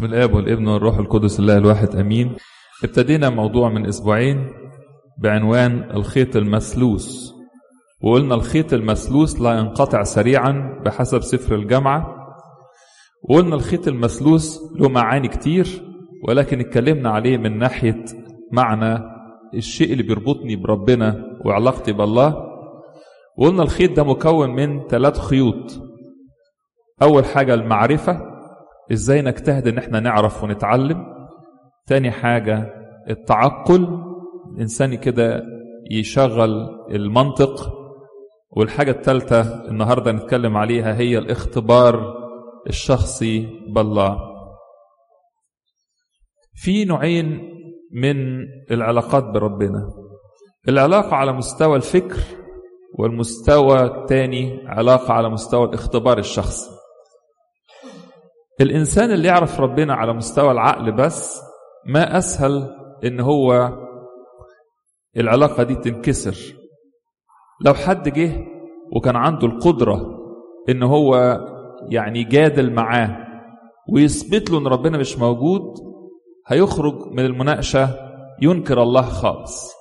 من الآب والابن والروح القدس الله الواحد آمين. ابتدينا موضوع من أسبوعين بعنوان الخيط المسلوس. وقلنا الخيط المسلوس لا ينقطع سريعا بحسب سفر الجامعة. وقلنا الخيط المسلوس له معاني كتير ولكن اتكلمنا عليه من ناحية معنى الشيء اللي بيربطني بربنا وعلاقتي بالله. وقلنا الخيط ده مكون من ثلاث خيوط. أول حاجة المعرفة إزاي نجتهد إن إحنا نعرف ونتعلم؟ تاني حاجة التعقل الإنسان كده يشغل المنطق. والحاجة الثالثة النهاردة نتكلم عليها هي الاختبار الشخصي بالله. في نوعين من العلاقات بربنا. العلاقة على مستوى الفكر والمستوى الثاني علاقة على مستوى الاختبار الشخصي. الإنسان اللي يعرف ربنا على مستوى العقل بس ما أسهل إن هو العلاقة دي تنكسر. لو حد جه وكان عنده القدرة إن هو يعني يجادل معاه ويثبت له إن ربنا مش موجود هيخرج من المناقشة ينكر الله خالص.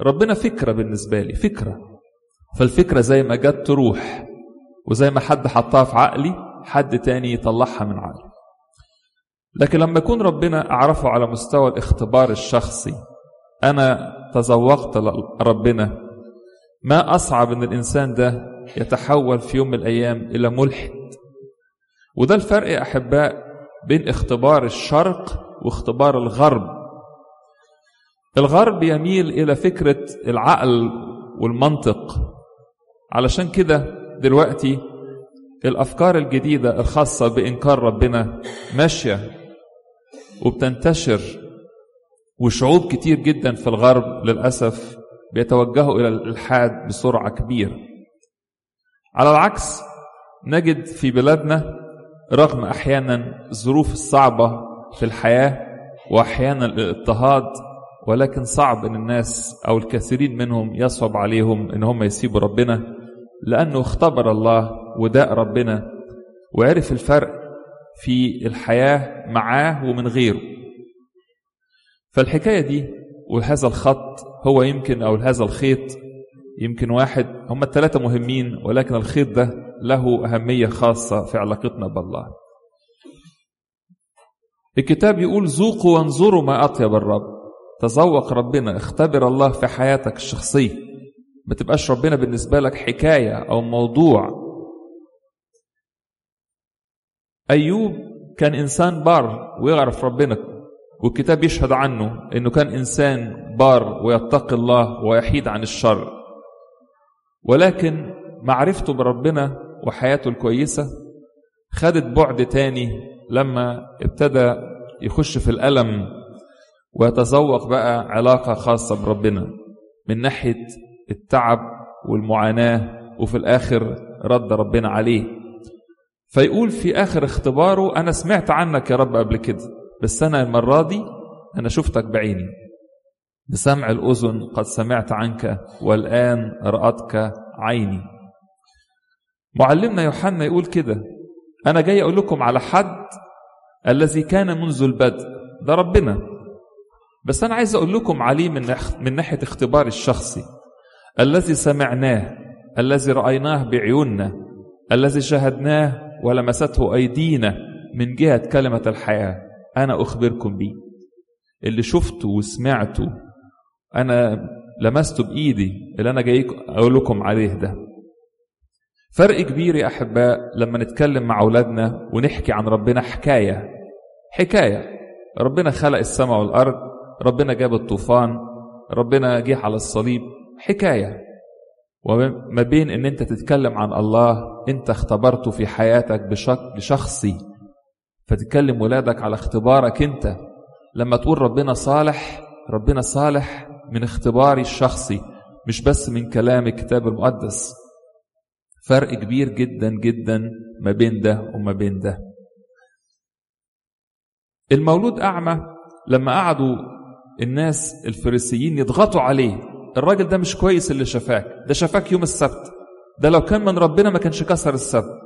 ربنا فكرة بالنسبة لي فكرة. فالفكرة زي ما جت تروح وزي ما حد حطها في عقلي حد تاني يطلعها من عقلي لكن لما يكون ربنا أعرفه على مستوى الاختبار الشخصي أنا تذوقت ربنا ما أصعب أن الإنسان ده يتحول في يوم من الأيام إلى ملحد. وده الفرق يا أحباء بين اختبار الشرق واختبار الغرب. الغرب يميل إلى فكرة العقل والمنطق. علشان كده دلوقتي الأفكار الجديدة الخاصة بإنكار ربنا ماشية وبتنتشر وشعوب كتير جدا في الغرب للأسف بيتوجهوا إلى الإلحاد بسرعة كبيرة. على العكس نجد في بلادنا رغم أحيانا الظروف الصعبة في الحياة وأحيانا الاضطهاد ولكن صعب أن الناس أو الكثيرين منهم يصعب عليهم أن هم يسيبوا ربنا لأنه اختبر الله وداء ربنا وعرف الفرق في الحياة معاه ومن غيره. فالحكاية دي وهذا الخط هو يمكن أو هذا الخيط يمكن واحد هم الثلاثة مهمين ولكن الخيط ده له أهمية خاصة في علاقتنا بالله. الكتاب يقول ذوقوا وانظروا ما أطيب الرب. تذوق ربنا اختبر الله في حياتك الشخصية. ما تبقاش ربنا بالنسبة لك حكاية أو موضوع أيوب كان إنسان بار ويعرف ربنا والكتاب يشهد عنه أنه كان إنسان بار ويتقي الله ويحيد عن الشر. ولكن معرفته بربنا وحياته الكويسة خدت بعد تاني لما ابتدى يخش في الألم ويتذوق بقى علاقة خاصة بربنا من ناحية التعب والمعاناة وفي الآخر رد ربنا عليه. فيقول في آخر اختباره أنا سمعت عنك يا رب قبل كده بس أنا المرة دي أنا شفتك بعيني. بسمع الأذن قد سمعت عنك والآن رأتك عيني. معلمنا يوحنا يقول كده أنا جاي أقول لكم على حد الذي كان منذ البدء ده ربنا. بس أنا عايز أقول لكم عليه من, من ناحية اختباري الشخصي الذي سمعناه الذي رأيناه بعيوننا الذي شاهدناه ولمسته أيدينا من جهة كلمة الحياة. أنا أخبركم به اللي شفته وسمعته أنا لمسته بإيدي اللي أنا جاي أقول لكم عليه ده. فرق كبير يا أحباء لما نتكلم مع أولادنا ونحكي عن ربنا حكاية. حكاية. ربنا خلق السماء والأرض ربنا جاب الطوفان ربنا جه على الصليب. حكاية. وما بين إن أنت تتكلم عن الله أنت اختبرته في حياتك بشكل شخصي فتتكلم ولادك على اختبارك أنت. لما تقول ربنا صالح ربنا صالح من اختباري الشخصي مش بس من كلام الكتاب المقدس. فرق كبير جدا جدا ما بين ده وما بين ده. المولود أعمى لما قعدوا الناس الفريسيين يضغطوا عليه الراجل ده مش كويس اللي شفاك. ده شفاك يوم السبت. ده لو كان من ربنا ما كانش كسر السبت.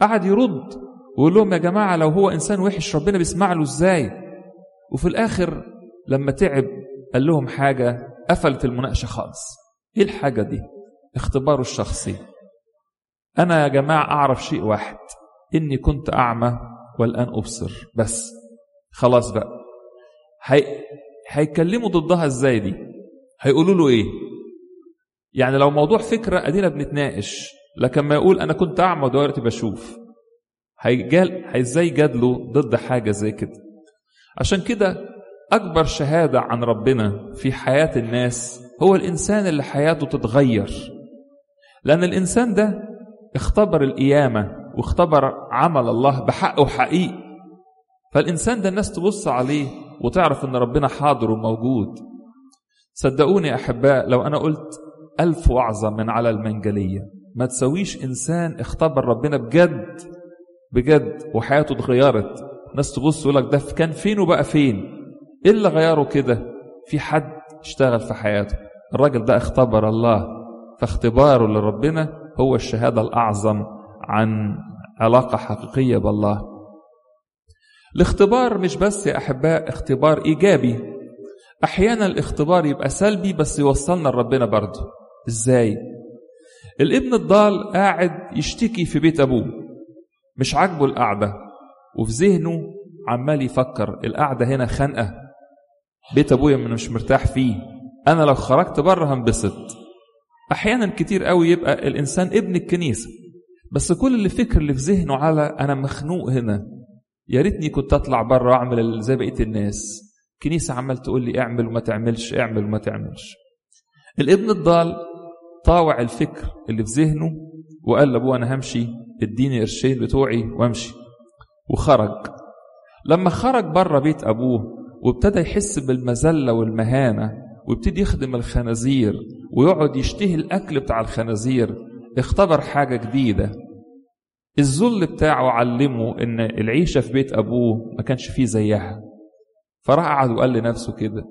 قعد يرد ويقول لهم يا جماعة لو هو إنسان وحش ربنا بيسمع له إزاي؟ وفي الآخر لما تعب قال لهم حاجة قفلت المناقشة خالص. إيه الحاجة دي؟ اختباره الشخصي. أنا يا جماعة أعرف شيء واحد. إني كنت أعمى والآن أبصر. بس خلاص بقى. هي... هيكلموا ضدها إزاي دي؟ هيقولوا له إيه؟ يعني لو موضوع فكرة أدينا بنتناقش لكن ما يقول أنا كنت أعمى ودلوقتي بشوف. هيجال هي إزاي جادله ضد حاجة زي كده؟ عشان كده أكبر شهادة عن ربنا في حياة الناس هو الإنسان اللي حياته تتغير. لأن الإنسان ده اختبر القيامة واختبر عمل الله بحق وحقيقي. فالإنسان ده الناس تبص عليه وتعرف إن ربنا حاضر وموجود. صدقوني أحباء لو أنا قلت ألف وعظة من على المنجلية ما تسويش إنسان اختبر ربنا بجد بجد وحياته اتغيرت. ناس تبص يقول لك ده كان فين وبقى فين؟ إيه اللي غيره كده؟ في حد اشتغل في حياته. الراجل ده اختبر الله فاختباره لربنا هو الشهادة الأعظم عن علاقة حقيقية بالله. الاختبار مش بس يا أحباء اختبار إيجابي. أحيانا الاختبار يبقى سلبي بس يوصلنا لربنا برضه. إزاي؟ الابن الضال قاعد يشتكي في بيت أبوه. مش عاجبه القعدة. وفي ذهنه عمال يفكر القعدة هنا خانقة. بيت أبويا من مش مرتاح فيه. أنا لو خرجت بره هنبسط. أحيانا كتير قوي يبقى الإنسان ابن الكنيسة. بس كل اللي فكر اللي في ذهنه على أنا مخنوق هنا. يا ريتني كنت أطلع بره وأعمل زي بقية الناس. كنيسة عمال تقول لي اعمل وما تعملش اعمل وما تعملش. الابن الضال طاوع الفكر اللي في ذهنه وقال لابوه أنا همشي اديني قرشين بتوعي وامشي. وخرج. لما خرج بره بيت أبوه وابتدى يحس بالمذلة والمهانة ويبتدي يخدم الخنازير ويقعد يشتهي الأكل بتاع الخنازير اختبر حاجة جديدة. الذل بتاعه علمه إن العيشة في بيت أبوه ما كانش فيه زيها. فراح قعد وقال لنفسه كده.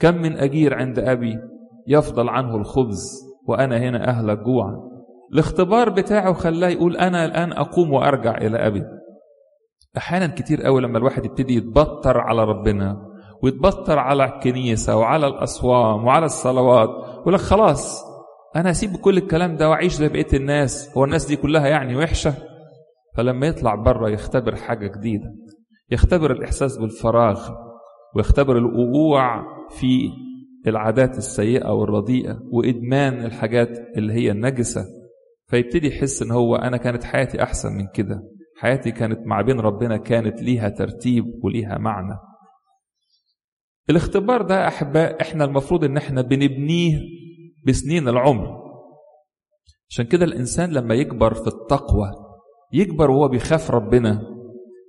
كم من أجير عند أبي يفضل عنه الخبز وأنا هنا اهلك جوعا الاختبار بتاعه خلاه يقول أنا الآن أقوم وأرجع إلى أبي. أحيانا كتير قوي لما الواحد يبتدي يتبطر على ربنا ويتبطر على الكنيسة وعلى الأصوام وعلى الصلوات يقول لك خلاص أنا هسيب كل الكلام ده وأعيش زي بقية الناس هو الناس دي كلها يعني وحشة. فلما يطلع بره يختبر حاجة جديدة. يختبر الإحساس بالفراغ ويختبر الوقوع في العادات السيئة والرديئة وإدمان الحاجات اللي هي النجسة. فيبتدي يحس إن هو أنا كانت حياتي أحسن من كده. حياتي كانت مع بين ربنا كانت ليها ترتيب وليها معنى. الاختبار ده أحباء إحنا المفروض إن إحنا بنبنيه بسنين العمر. عشان كده الإنسان لما يكبر في التقوى يكبر وهو بيخاف ربنا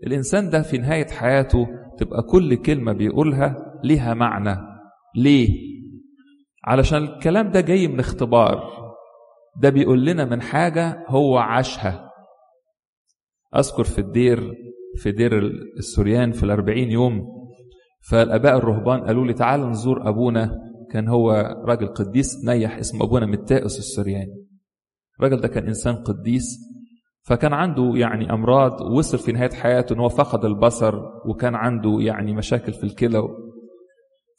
الإنسان ده في نهاية حياته تبقى كل كلمة بيقولها ليها معنى. ليه؟ علشان الكلام ده جاي من اختبار. ده بيقول لنا من حاجة هو عاشها. أذكر في الدير في دير السوريان في الأربعين يوم فالآباء الرهبان قالوا لي تعال نزور أبونا. كان هو راجل قديس نيح اسمه أبونا متاؤس السورياني الراجل ده كان إنسان قديس. فكان عنده يعني أمراض وصل في نهاية حياته إن هو فقد البصر وكان عنده يعني مشاكل في الكلى.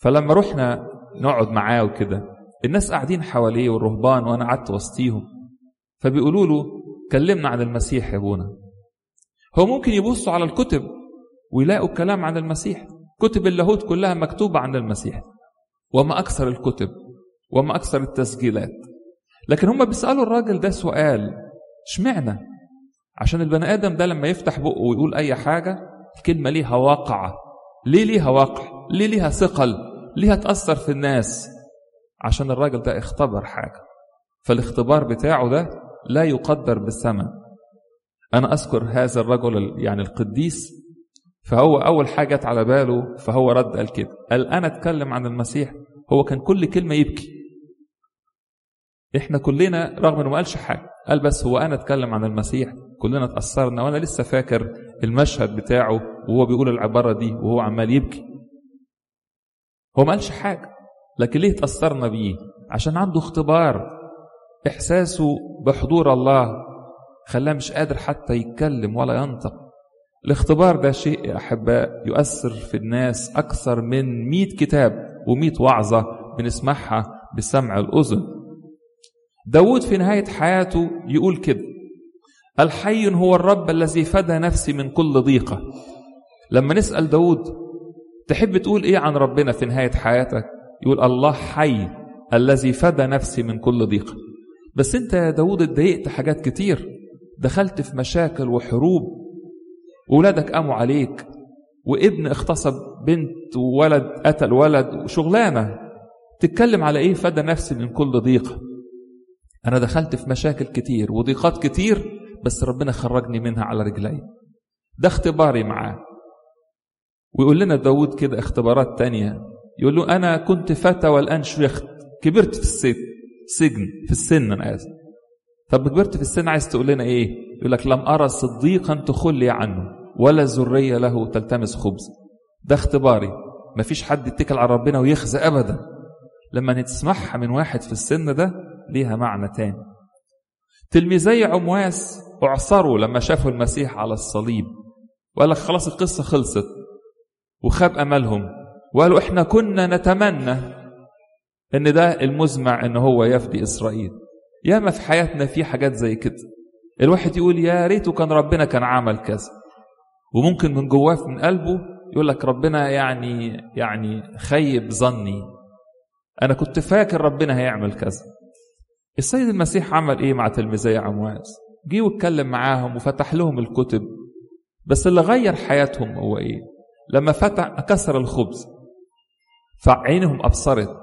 فلما رحنا نقعد معاه وكده الناس قاعدين حواليه والرهبان وأنا قعدت وسطيهم. فبيقولوا له كلمنا عن المسيح يا أبونا. هو ممكن يبصوا على الكتب ويلاقوا كلام عن المسيح. كتب اللاهوت كلها مكتوبة عن المسيح. وما أكثر الكتب وما أكثر التسجيلات. لكن هم بيسألوا الراجل ده سؤال إشمعنى؟ عشان البني آدم ده لما يفتح بقه ويقول أي حاجة الكلمة ليها واقعة ليه ليها واقع؟ ليه ليها ثقل؟ ليها تأثر في الناس؟ عشان الراجل ده اختبر حاجة. فالاختبار بتاعه ده لا يقدر بالثمن. أنا أذكر هذا الرجل يعني القديس فهو أول حاجة جت على باله فهو رد قال كده. قال أنا أتكلم عن المسيح. هو كان كل كلمة يبكي. إحنا كلنا رغم إنه ما قالش حاجة قال بس هو أنا أتكلم عن المسيح. كلنا اتأثرنا وأنا لسه فاكر المشهد بتاعه وهو بيقول العبارة دي وهو عمال يبكي. هو ما قالش حاجة لكن ليه اتأثرنا بيه؟ عشان عنده اختبار. إحساسه بحضور الله خلاه مش قادر حتى يتكلم ولا ينطق. الاختبار ده شيء يا أحباء يؤثر في الناس أكثر من مئة كتاب ومئة وعظة بنسمعها بسمع الأذن. داود في نهاية حياته يقول كده الحي هو الرب الذي فدى نفسي من كل ضيقة. لما نسأل داود تحب تقول إيه عن ربنا في نهاية حياتك؟ يقول الله حي الذي فدى نفسي من كل ضيقة. بس أنت يا داود اتضايقت حاجات كتير. دخلت في مشاكل وحروب. ولادك قاموا عليك. وابن اغتصب بنت وولد قتل ولد وشغلانة. تتكلم على إيه فدى نفسي من كل ضيقة؟ أنا دخلت في مشاكل كتير وضيقات كتير. بس ربنا خرجني منها على رجلي. ده اختباري معاه. ويقول لنا داود كده اختبارات تانية. يقول له أنا كنت فتى والآن شيخت كبرت في السجن سجن في السن أنا آسف. طب كبرت في السن عايز تقول لنا إيه؟ يقول لك لم أرى صديقا تخلي عنه ولا ذرية له تلتمس خبز. ده اختباري. مفيش حد يتكل على ربنا ويخزى أبدا. لما نتسمعها من واحد في السن ده ليها معنى تاني. تلميذي عمواس اعصروا لما شافوا المسيح على الصليب وقال لك خلاص القصة خلصت وخاب أملهم وقالوا إحنا كنا نتمنى إن ده المزمع إن هو يفدي إسرائيل. ياما في حياتنا في حاجات زي كده. الواحد يقول يا ريته كان ربنا كان عمل كذا. وممكن من جواه من قلبه يقول لك ربنا يعني يعني خيب ظني. أنا كنت فاكر ربنا هيعمل كذا. السيد المسيح عمل إيه مع تلميذي عمواس؟ جه واتكلم معاهم وفتح لهم الكتب بس اللي غير حياتهم هو إيه؟ لما فتح كسر الخبز فعينهم أبصرت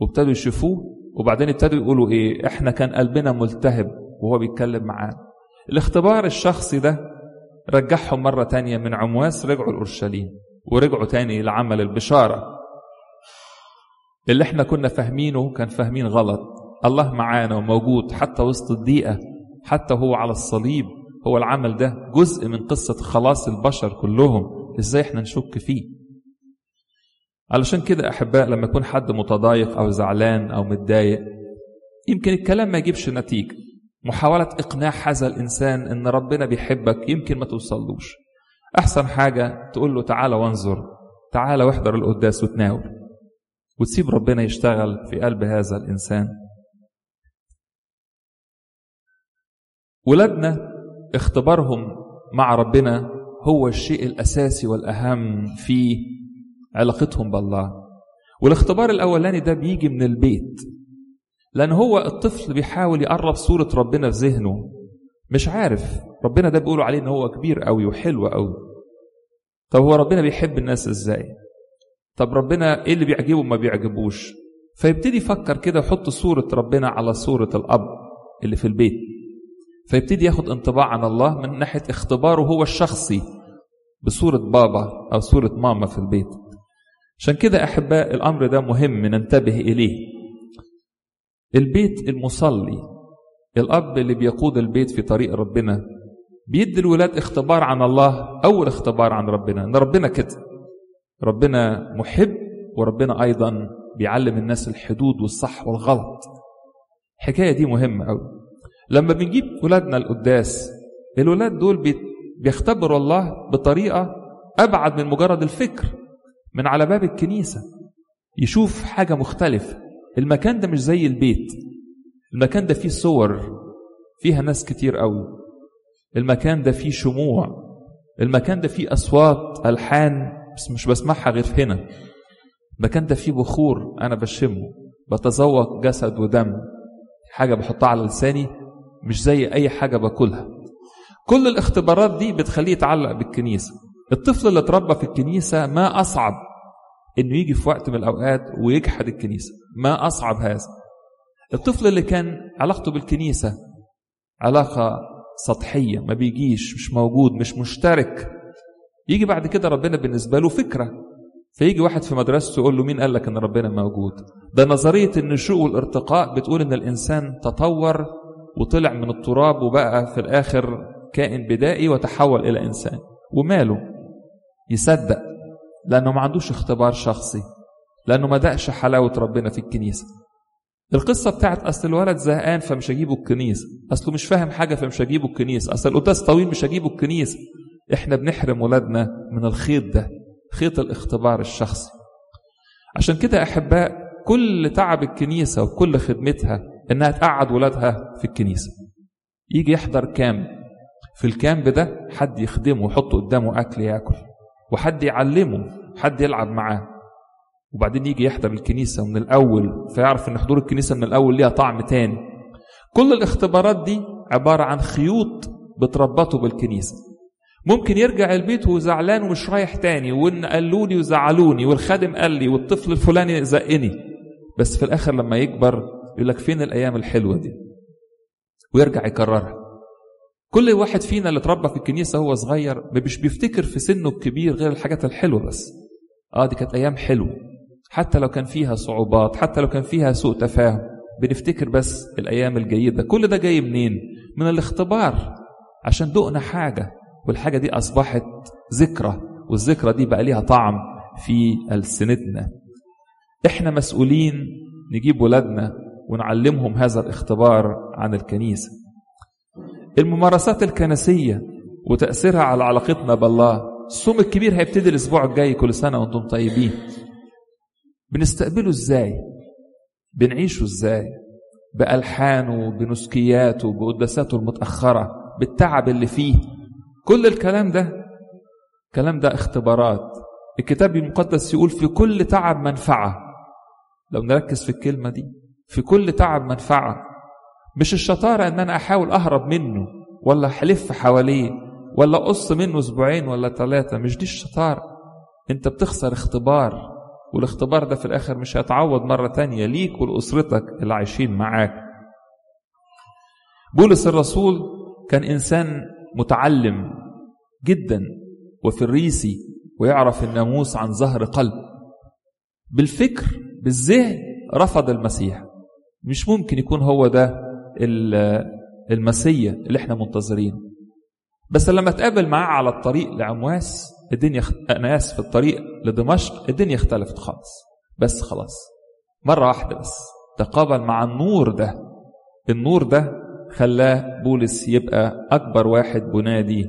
وابتدوا يشوفوه وبعدين ابتدوا يقولوا إيه؟ إحنا كان قلبنا ملتهب وهو بيتكلم معانا. الاختبار الشخصي ده رجعهم مرة تانية من عمواس رجعوا لأورشليم ورجعوا تاني لعمل البشارة. اللي إحنا كنا فاهمينه كان فاهمين غلط. الله معانا وموجود حتى وسط الضيقة حتى هو على الصليب. هو العمل ده جزء من قصة خلاص البشر كلهم. إزاي إحنا نشك فيه؟ علشان كده أحباء لما يكون حد متضايق أو زعلان أو متضايق يمكن الكلام ما يجيبش نتيجة. محاولة إقناع هذا الإنسان إن ربنا بيحبك يمكن ما توصلوش. أحسن حاجة تقول له تعالى وانظر تعالى واحضر القداس وتناول وتسيب ربنا يشتغل في قلب هذا الإنسان. ولادنا اختبارهم مع ربنا هو الشيء الأساسي والأهم في علاقتهم بالله. والاختبار الأولاني ده بيجي من البيت لأن هو الطفل بيحاول يقرب صورة ربنا في ذهنه. مش عارف ربنا ده بيقولوا عليه إن هو كبير قوي وحلو قوي طب هو ربنا بيحب الناس إزاي؟ طب ربنا إيه اللي بيعجبه وما بيعجبوش؟ فيبتدي يفكر كده يحط صورة ربنا على صورة الأب اللي في البيت. فيبتدي ياخد انطباع عن الله من ناحية اختباره هو الشخصي بصورة بابا أو صورة ماما في البيت. عشان كده أحباء الأمر ده مهم ننتبه إليه. البيت المصلي الأب اللي بيقود البيت في طريق ربنا بيدي الولاد اختبار عن الله أول اختبار عن ربنا إن ربنا كده ربنا محب وربنا أيضا بيعلم الناس الحدود والصح والغلط. الحكاية دي مهمة أوي. لما بنجيب ولادنا القداس الولاد دول بيختبروا الله بطريقة أبعد من مجرد الفكر من على باب الكنيسة يشوف حاجة مختلفة. المكان ده مش زي البيت المكان ده فيه صور فيها ناس كتير قوي. المكان ده فيه شموع المكان ده فيه أصوات ألحان بس مش بسمعها غير هنا. المكان ده فيه بخور أنا بشمه بتذوق جسد ودم حاجة بحطها على لساني مش زي أي حاجة باكلها. كل الاختبارات دي بتخليه يتعلق بالكنيسة. الطفل اللي اتربى في الكنيسة ما أصعب إنه يجي في وقت من الأوقات ويجحد الكنيسة. ما أصعب هذا. الطفل اللي كان علاقته بالكنيسة علاقة سطحية ما بيجيش مش موجود مش مشترك. يجي بعد كده ربنا بالنسبة له فكرة. فيجي واحد في مدرسته يقول له مين قال لك إن ربنا موجود؟ ده نظرية النشوء والارتقاء بتقول إن الإنسان تطور وطلع من التراب وبقى في الآخر كائن بدائي وتحول إلى إنسان. وماله؟ يصدق لأنه ما عندوش اختبار شخصي لأنه ما دقش حلاوة ربنا في الكنيسة. القصة بتاعت أصل الولد زهقان فمش هجيبه الكنيسة. أصله مش فاهم حاجة فمش هجيبه الكنيسة. أصل القداس طويل مش هجيبه الكنيسة. إحنا بنحرم ولادنا من الخيط ده خيط الاختبار الشخصي. عشان كده أحباء كل تعب الكنيسة وكل خدمتها إنها تقعد ولادها في الكنيسة. يجي يحضر كامب. في الكامب ده حد يخدمه ويحط قدامه أكل ياكل وحد يعلمه حد يلعب معاه. وبعدين يجي يحضر الكنيسة من الأول فيعرف إن حضور الكنيسة من الأول ليها طعم تاني. كل الاختبارات دي عبارة عن خيوط بتربطه بالكنيسة. ممكن يرجع البيت وزعلان ومش رايح تاني وإن قالولي وزعلوني والخادم قال لي والطفل الفلاني زقني. بس في الآخر لما يكبر يقول لك فين الأيام الحلوة دي؟ ويرجع يكررها. كل واحد فينا اللي اتربى في الكنيسة هو صغير مش بيفتكر في سنه الكبير غير الحاجات الحلوة بس. آه دي كانت أيام حلوة. حتى لو كان فيها صعوبات حتى لو كان فيها سوء تفاهم بنفتكر بس الأيام الجيدة. كل ده جاي منين؟ من الاختبار. عشان دقنا حاجة والحاجة دي أصبحت ذكرى والذكرى دي بقى ليها طعم في ألسنتنا. إحنا مسؤولين نجيب ولادنا ونعلمهم هذا الاختبار عن الكنيسة. الممارسات الكنسية وتأثيرها على علاقتنا بالله الصوم الكبير هيبتدي الأسبوع الجاي كل سنة وأنتم طيبين. بنستقبله إزاي؟ بنعيشه إزاي؟ بألحانه بنسكياته بقداساته المتأخرة بالتعب اللي فيه. كل الكلام ده الكلام ده اختبارات. الكتاب المقدس يقول في كل تعب منفعة. لو نركز في الكلمة دي في كل تعب منفعة. مش الشطارة إن أنا أحاول أهرب منه ولا احلف حواليه ولا أقص منه أسبوعين ولا ثلاثة. مش دي الشطارة. أنت بتخسر اختبار والاختبار ده في الآخر مش هيتعوض مرة تانية ليك ولأسرتك اللي عايشين معاك. بولس الرسول كان إنسان متعلم جدا وفريسي ويعرف الناموس عن ظهر قلب. بالفكر بالذهن رفض المسيح. مش ممكن يكون هو ده المسيا اللي إحنا منتظرينه. بس لما اتقابل معاه على الطريق لعمواس الدنيا خ... أنا اسف الطريق لدمشق الدنيا اختلفت خالص. بس خلاص مرة واحدة بس تقابل مع النور ده. النور ده خلاه بولس يبقى أكبر واحد بنادي.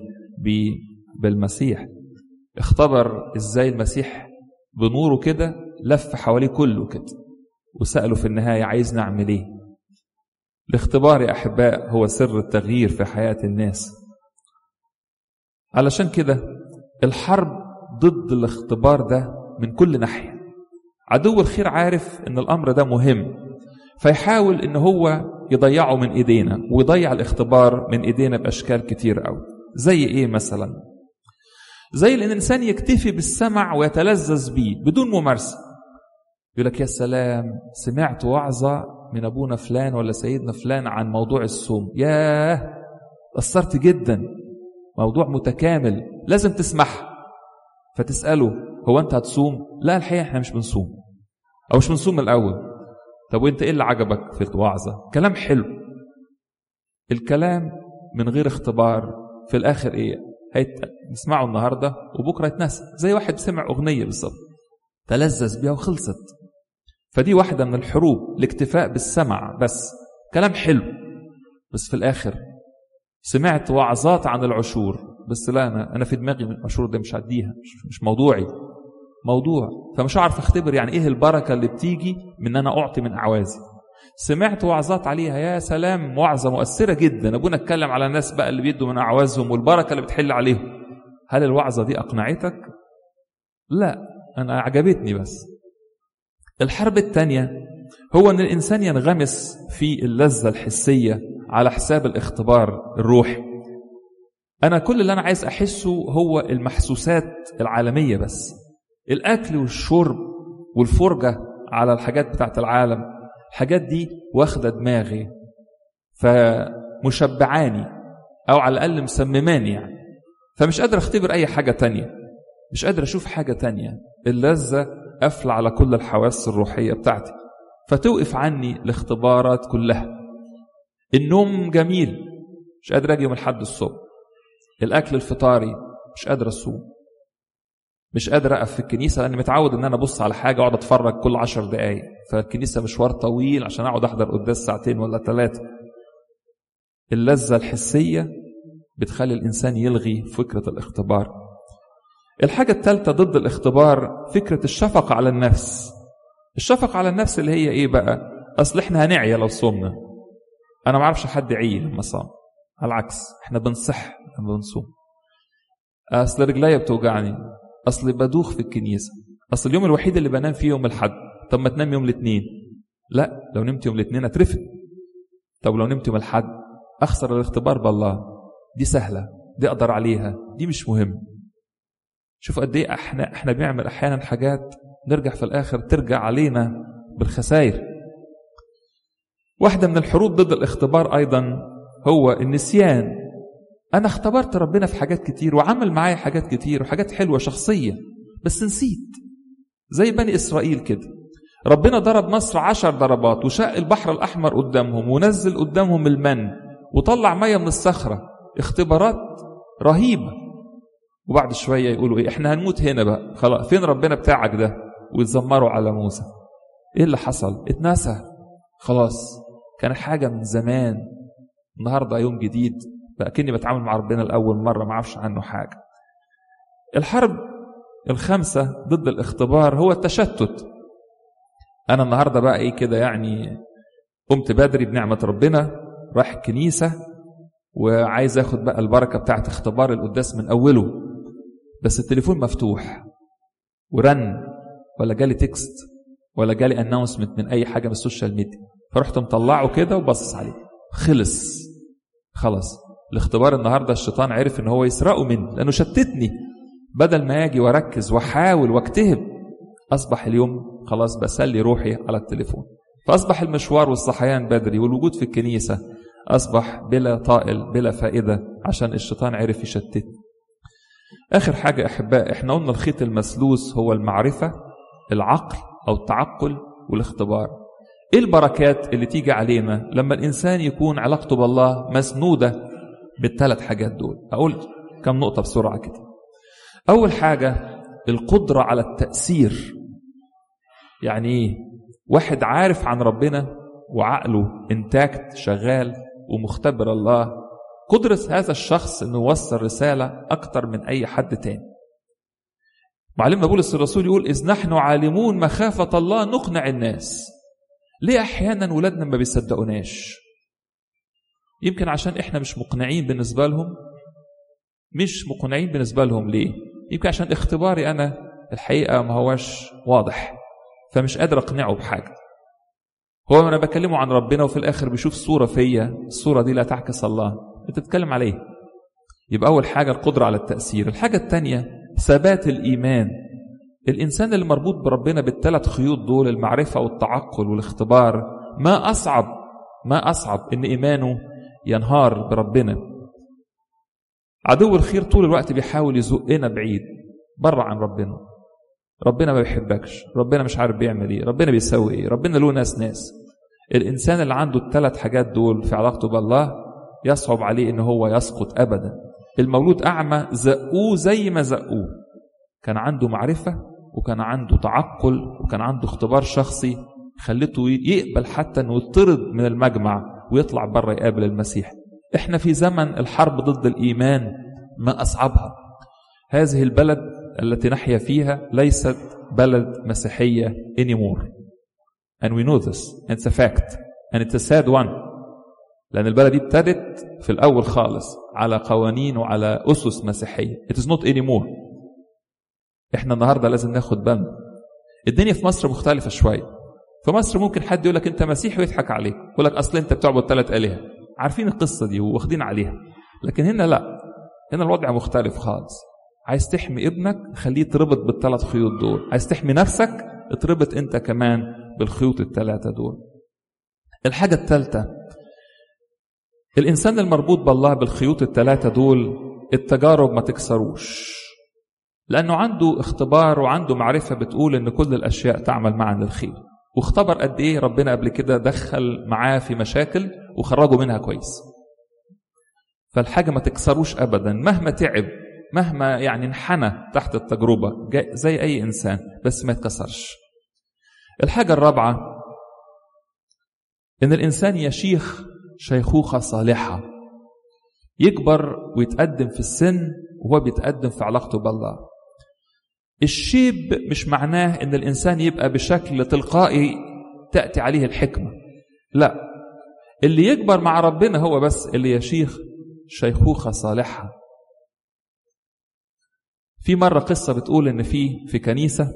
بالمسيح. اختبر إزاي المسيح بنوره كده لف حواليه كله كده. وسأله في النهاية عايز نعمل إيه؟ الاختبار يا أحباء هو سر التغيير في حياة الناس. علشان كده الحرب ضد الاختبار ده من كل ناحية. عدو الخير عارف إن الأمر ده مهم فيحاول إن هو يضيعه من إيدينا ويضيع الاختبار من إيدينا بأشكال كتير قوي زي إيه مثلا؟ زي إن الإنسان يكتفي بالسمع ويتلذذ بيه بدون ممارسة. يقول لك يا سلام سمعت وعظه من أبونا فلان ولا سيدنا فلان عن موضوع الصوم. ياه! اثرت جدا. موضوع متكامل. لازم تسمعها فتسأله هو أنت هتصوم؟ لا الحقيقة إحنا مش بنصوم. أو مش بنصوم من الأول. طب وأنت إيه اللي عجبك في الوعظة؟ كلام حلو. الكلام من غير اختبار في الآخر إيه؟ هيت... نسمعه النهاردة وبكرة يتنسى. زي واحد سمع أغنية بالظبط تلذذ بيها وخلصت. فدي واحدة من الحروب الاكتفاء بالسمع بس. كلام حلو. بس في الآخر سمعت وعظات عن العشور. بس لا أنا أنا في دماغي العشور دي مش هديها مش, موضوعي. موضوع. فمش هعرف أختبر يعني إيه البركة اللي بتيجي من ان أنا أعطي من أعوازي. سمعت وعظات عليها يا سلام وعظة مؤثرة جدا. أبونا اتكلم على الناس بقى اللي بيدوا من أعوازهم والبركة اللي بتحل عليهم. هل الوعظة دي أقنعتك؟ لا أنا عجبتني بس. الحرب الثانية هو أن الإنسان ينغمس في اللذة الحسية على حساب الاختبار الروحي. أنا كل اللي أنا عايز أحسه هو المحسوسات العالمية بس. الأكل والشرب والفرجة على الحاجات بتاعت العالم الحاجات دي واخدة دماغي فمشبعاني أو على الأقل مسمماني يعني. فمش قادر أختبر أي حاجة تانية مش قادر أشوف حاجة تانية. اللذة قافله على كل الحواس الروحية بتاعتي فتوقف عني الاختبارات كلها. النوم جميل مش قادر أجي يوم الحد الصبح. الأكل الفطاري مش قادر أصوم. مش قادر أقف في الكنيسة لأني متعود إن أنا أبص على حاجة وأقعد أتفرج كل عشر دقائق فالكنيسة مشوار طويل عشان أقعد أحضر قداس ساعتين ولا ثلاثة اللذة الحسية بتخلي الإنسان يلغي فكرة الاختبار. الحاجة الثالثه ضد الاختبار فكرة الشفقة على النفس. الشفقة على النفس اللي هي إيه بقى؟ أصل إحنا هنعيا لو صومنا. أنا ما أعرفش حد يعي لما صام. على العكس إحنا بنصح لما بنصوم. أصل رجليا بتوجعني. أصل بدوخ في الكنيسة. أصل اليوم الوحيد اللي بنام فيه يوم الأحد. طب ما تنام يوم الاثنين. لا لو نمت يوم الاثنين أترفد. طب لو نمت يوم الأحد أخسر الاختبار بالله. دي سهلة. دي أقدر عليها. دي مش مهم. شوفوا قد إيه إحنا إحنا بنعمل أحيانا حاجات نرجع في الآخر ترجع علينا بالخسائر. واحدة من الحروب ضد الاختبار أيضا هو النسيان. أنا اختبرت ربنا في حاجات كتير وعمل معايا حاجات كتير وحاجات حلوة شخصيه بس نسيت. زي بني إسرائيل كده. ربنا ضرب مصر عشر ضربات وشق البحر الأحمر قدامهم ونزل قدامهم المن وطلع مية من الصخرة. اختبارات رهيبة. وبعد شوية يقولوا إيه إحنا هنموت هنا بقى. خلاص فين ربنا بتاعك ده؟ ويتذمروا على موسى. إيه اللي حصل؟ اتنسى. خلاص كان حاجة من زمان. النهارده يوم جديد. بقى كني بتعامل مع ربنا لأول مرة ما أعرفش عنه حاجة. الحرب الخامسة ضد الاختبار هو التشتت. أنا النهارده بقى إيه كده يعني قمت بدري بنعمة ربنا رايح الكنيسة وعايز آخد بقى البركة بتاعت اختبار القداس من أوله. بس التليفون مفتوح. ورن ولا جالي text ولا جالي announcement من أي حاجة من ال social media. فرحت مطلعه كده وبصص عليه. خلص. خلاص. الاختبار النهارده الشيطان عرف إن هو يسرقه مني لأنه شتتني. بدل ما أجي وأركز وأحاول واجتهد أصبح اليوم خلاص بسلي روحي على التليفون. فأصبح المشوار والصحيان بدري والوجود في الكنيسة أصبح بلا طائل بلا فائدة عشان الشيطان عرف يشتتني. آخر حاجة أحباء إحنا قلنا الخيط المسلوس هو المعرفة العقل أو التعقل والاختبار. إيه البركات اللي تيجي علينا لما الإنسان يكون علاقته بالله مسنودة بالثلاث حاجات دول؟ أقول كم نقطة بسرعة كده. أول حاجة القدرة على التأثير. يعني إيه؟ واحد عارف عن ربنا وعقله انتاكت شغال ومختبر الله قدرة هذا الشخص إنه يوصل رسالة أكتر من أي حد تاني. معلمنا بولس الرسول يقول إذ نحن عالمون مخافة الله نقنع الناس. ليه أحيانا ولادنا ما بيصدقوناش؟ يمكن عشان إحنا مش مقنعين بالنسبة لهم. مش مقنعين بالنسبة لهم ليه؟ يمكن عشان اختباري أنا الحقيقة ما هواش واضح فمش قادر أقنعه بحاجة. هو أنا بكلمه عن ربنا وفي الآخر بيشوف صورة فيا الصورة دي لا تعكس الله. انت تتكلم عليه يبقى أول حاجة القدرة على التأثير. الحاجة الثانية ثبات الإيمان. الإنسان اللي مربوط بربنا بالثلاث خيوط دول المعرفة والتعقل والاختبار ما أصعب ما أصعب إن إيمانه ينهار بربنا. عدو الخير طول الوقت بيحاول يزقنا بعيد بره عن ربنا. ربنا ما بيحبكش ربنا مش عارف بيعمل إيه ربنا بيسوي إيه ربنا له ناس ناس. الإنسان اللي عنده الثلاث حاجات دول في علاقته بالله يصعب عليه ان هو يسقط ابدا. المولود أعمى زقوه زي ما زقوه. كان عنده معرفة وكان عنده تعقل وكان عنده اختبار شخصي خلته يقبل حتى إنه يطرد من المجمع ويطلع بره يقابل المسيح. إحنا في زمن الحرب ضد الإيمان ما أصعبها. هذه البلد التي نحيا فيها ليست بلد مسيحية anymore. And we know this. It's a fact. And it's a sad one. لأن البلد دي ابتدت في الأول خالص على قوانين وعلى أسس مسيحية. It is not anymore. إحنا النهاردة لازم ناخد بالنا. الدنيا في مصر مختلفة شوية. في مصر ممكن حد يقول لك أنت مسيحي ويضحك عليك. يقول لك أصل أنت بتعبد ثلاث آلهة. عارفين القصة دي واخدين عليها. لكن هنا لا. هنا الوضع مختلف خالص. عايز تحمي ابنك خليه يتربط بالثلاث خيوط دول. عايز تحمي نفسك اتربط أنت كمان بالخيوط الثلاثة دول. الحاجة الثالثة الإنسان المربوط بالله بالخيوط الثلاثة دول التجارب ما تكسروش لأنه عنده اختبار وعنده معرفة بتقول إن كل الأشياء تعمل معا للخير. واختبر قد إيه ربنا قبل كده دخل معاه في مشاكل وخرجه منها كويس. فالحاجة ما تكسروش أبدا. مهما تعب مهما يعني انحنى تحت التجربة زي أي إنسان بس ما يتكسرش. الحاجة الرابعة إن الإنسان يشيخ شيخوخة صالحة. يكبر ويتقدم في السن وهو بيتقدم في علاقته بالله. الشيب مش معناه إن الإنسان يبقى بشكل تلقائي تأتي عليه الحكمة. لا. اللي يكبر مع ربنا هو بس اللي يشيخ شيخوخة صالحة. في مرة قصة بتقول إن في في كنيسة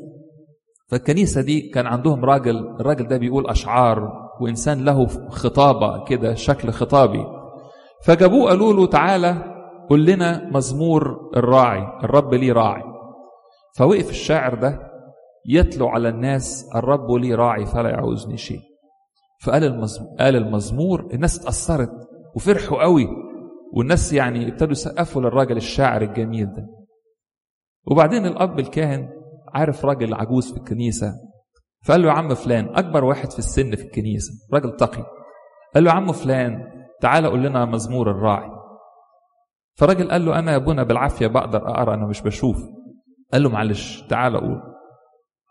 فالكنيسة دي كان عندهم راجل الراجل ده بيقول أشعار. وإنسان له خطابة كده شكل خطابي. فجابوه قالوا له تعالى قول لنا مزمور الراعي الرب لي راعي. فوقف الشاعر ده يتلو على الناس الرب لي راعي فلا يعوزني شيء. فقال المزمور قال المزمور الناس اتأثرت وفرحوا قوي والناس يعني ابتدوا يسقفوا للراجل الشاعر الجميل ده. وبعدين الأب الكاهن عارف راجل عجوز في الكنيسة فقال له يا عم فلان أكبر واحد في السن في الكنيسة راجل تقي. قال له يا عم فلان تعالى قول لنا مزمور الراعي. فالراجل قال له أنا يا أبونا بالعافية بقدر أقرأ أنا مش بشوف. قال له معلش تعالى قول.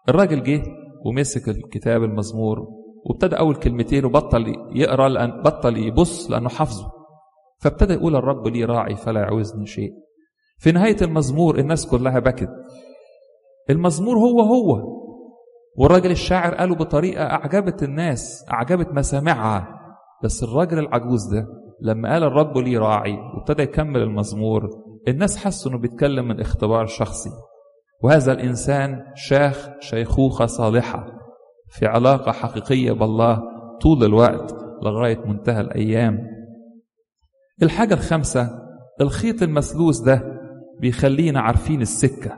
الراجل جه ومسك الكتاب المزمور وابتدى أول كلمتين وبطل يقرأ لأن بطل يبص لأنه حافظه. فابتدى يقول الرب لي راعي فلا يعوزني شيء. في نهاية المزمور الناس كلها بكت. المزمور هو هو. والراجل الشاعر قاله بطريقة أعجبت الناس أعجبت مسامعها. بس الراجل العجوز ده لما قال الرب لي راعي وابتدى يكمل المزمور الناس حسوا إنه بيتكلم من اختبار شخصي. وهذا الإنسان شاخ شيخوخة صالحة في علاقة حقيقية بالله طول الوقت لغاية منتهى الأيام. الحاجة الخامسة الخيط المسلوس ده بيخلينا عارفين السكة.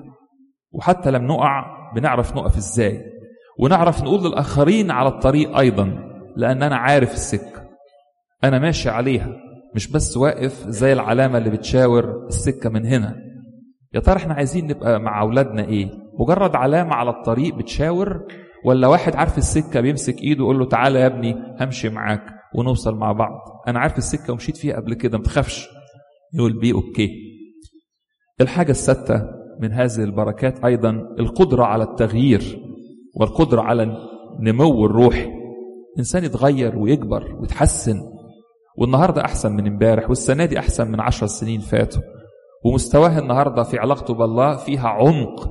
وحتى لما نقع بنعرف نقف إزاي. ونعرف نقول للآخرين على الطريق أيضا لأن أنا عارف السكة. أنا ماشي عليها مش بس واقف زي العلامة اللي بتشاور السكة من هنا. يا ترى إحنا عايزين نبقى مع أولادنا إيه؟ مجرد علامة على الطريق بتشاور ولا واحد عارف السكة بيمسك إيده ويقول له تعالى يا ابني همشي معاك ونوصل مع بعض؟ أنا عارف السكة ومشيت فيها قبل كده ما تخافش. يقول بيه أوكي. الحاجة الستة من هذه البركات أيضا القدرة على التغيير. والقدرة على النمو الروحي إنسان يتغير ويكبر ويتحسن والنهاردة أحسن من امبارح والسنة دي أحسن من عشر سنين فاتوا. ومستواه النهارده في علاقته بالله فيها عمق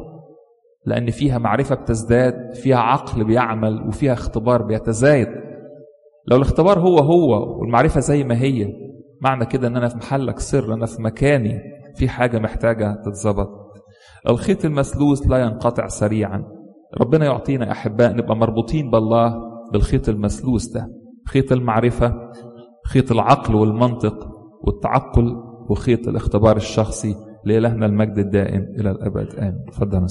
لأن فيها معرفة بتزداد فيها عقل بيعمل وفيها اختبار بيتزايد. لو الاختبار هو هو والمعرفة زي ما هي معنى كده إن أنا في محلك سر أنا في مكاني في حاجة محتاجة تتظبط. الخيط المسلوس لا ينقطع سريعا. ربنا يعطينا أحباء نبقى مربوطين بالله بالخيط المسلوس ده خيط المعرفة خيط العقل والمنطق والتعقل وخيط الاختبار الشخصي لإلهنا المجد الدائم إلى الأبد. آمين. تفضل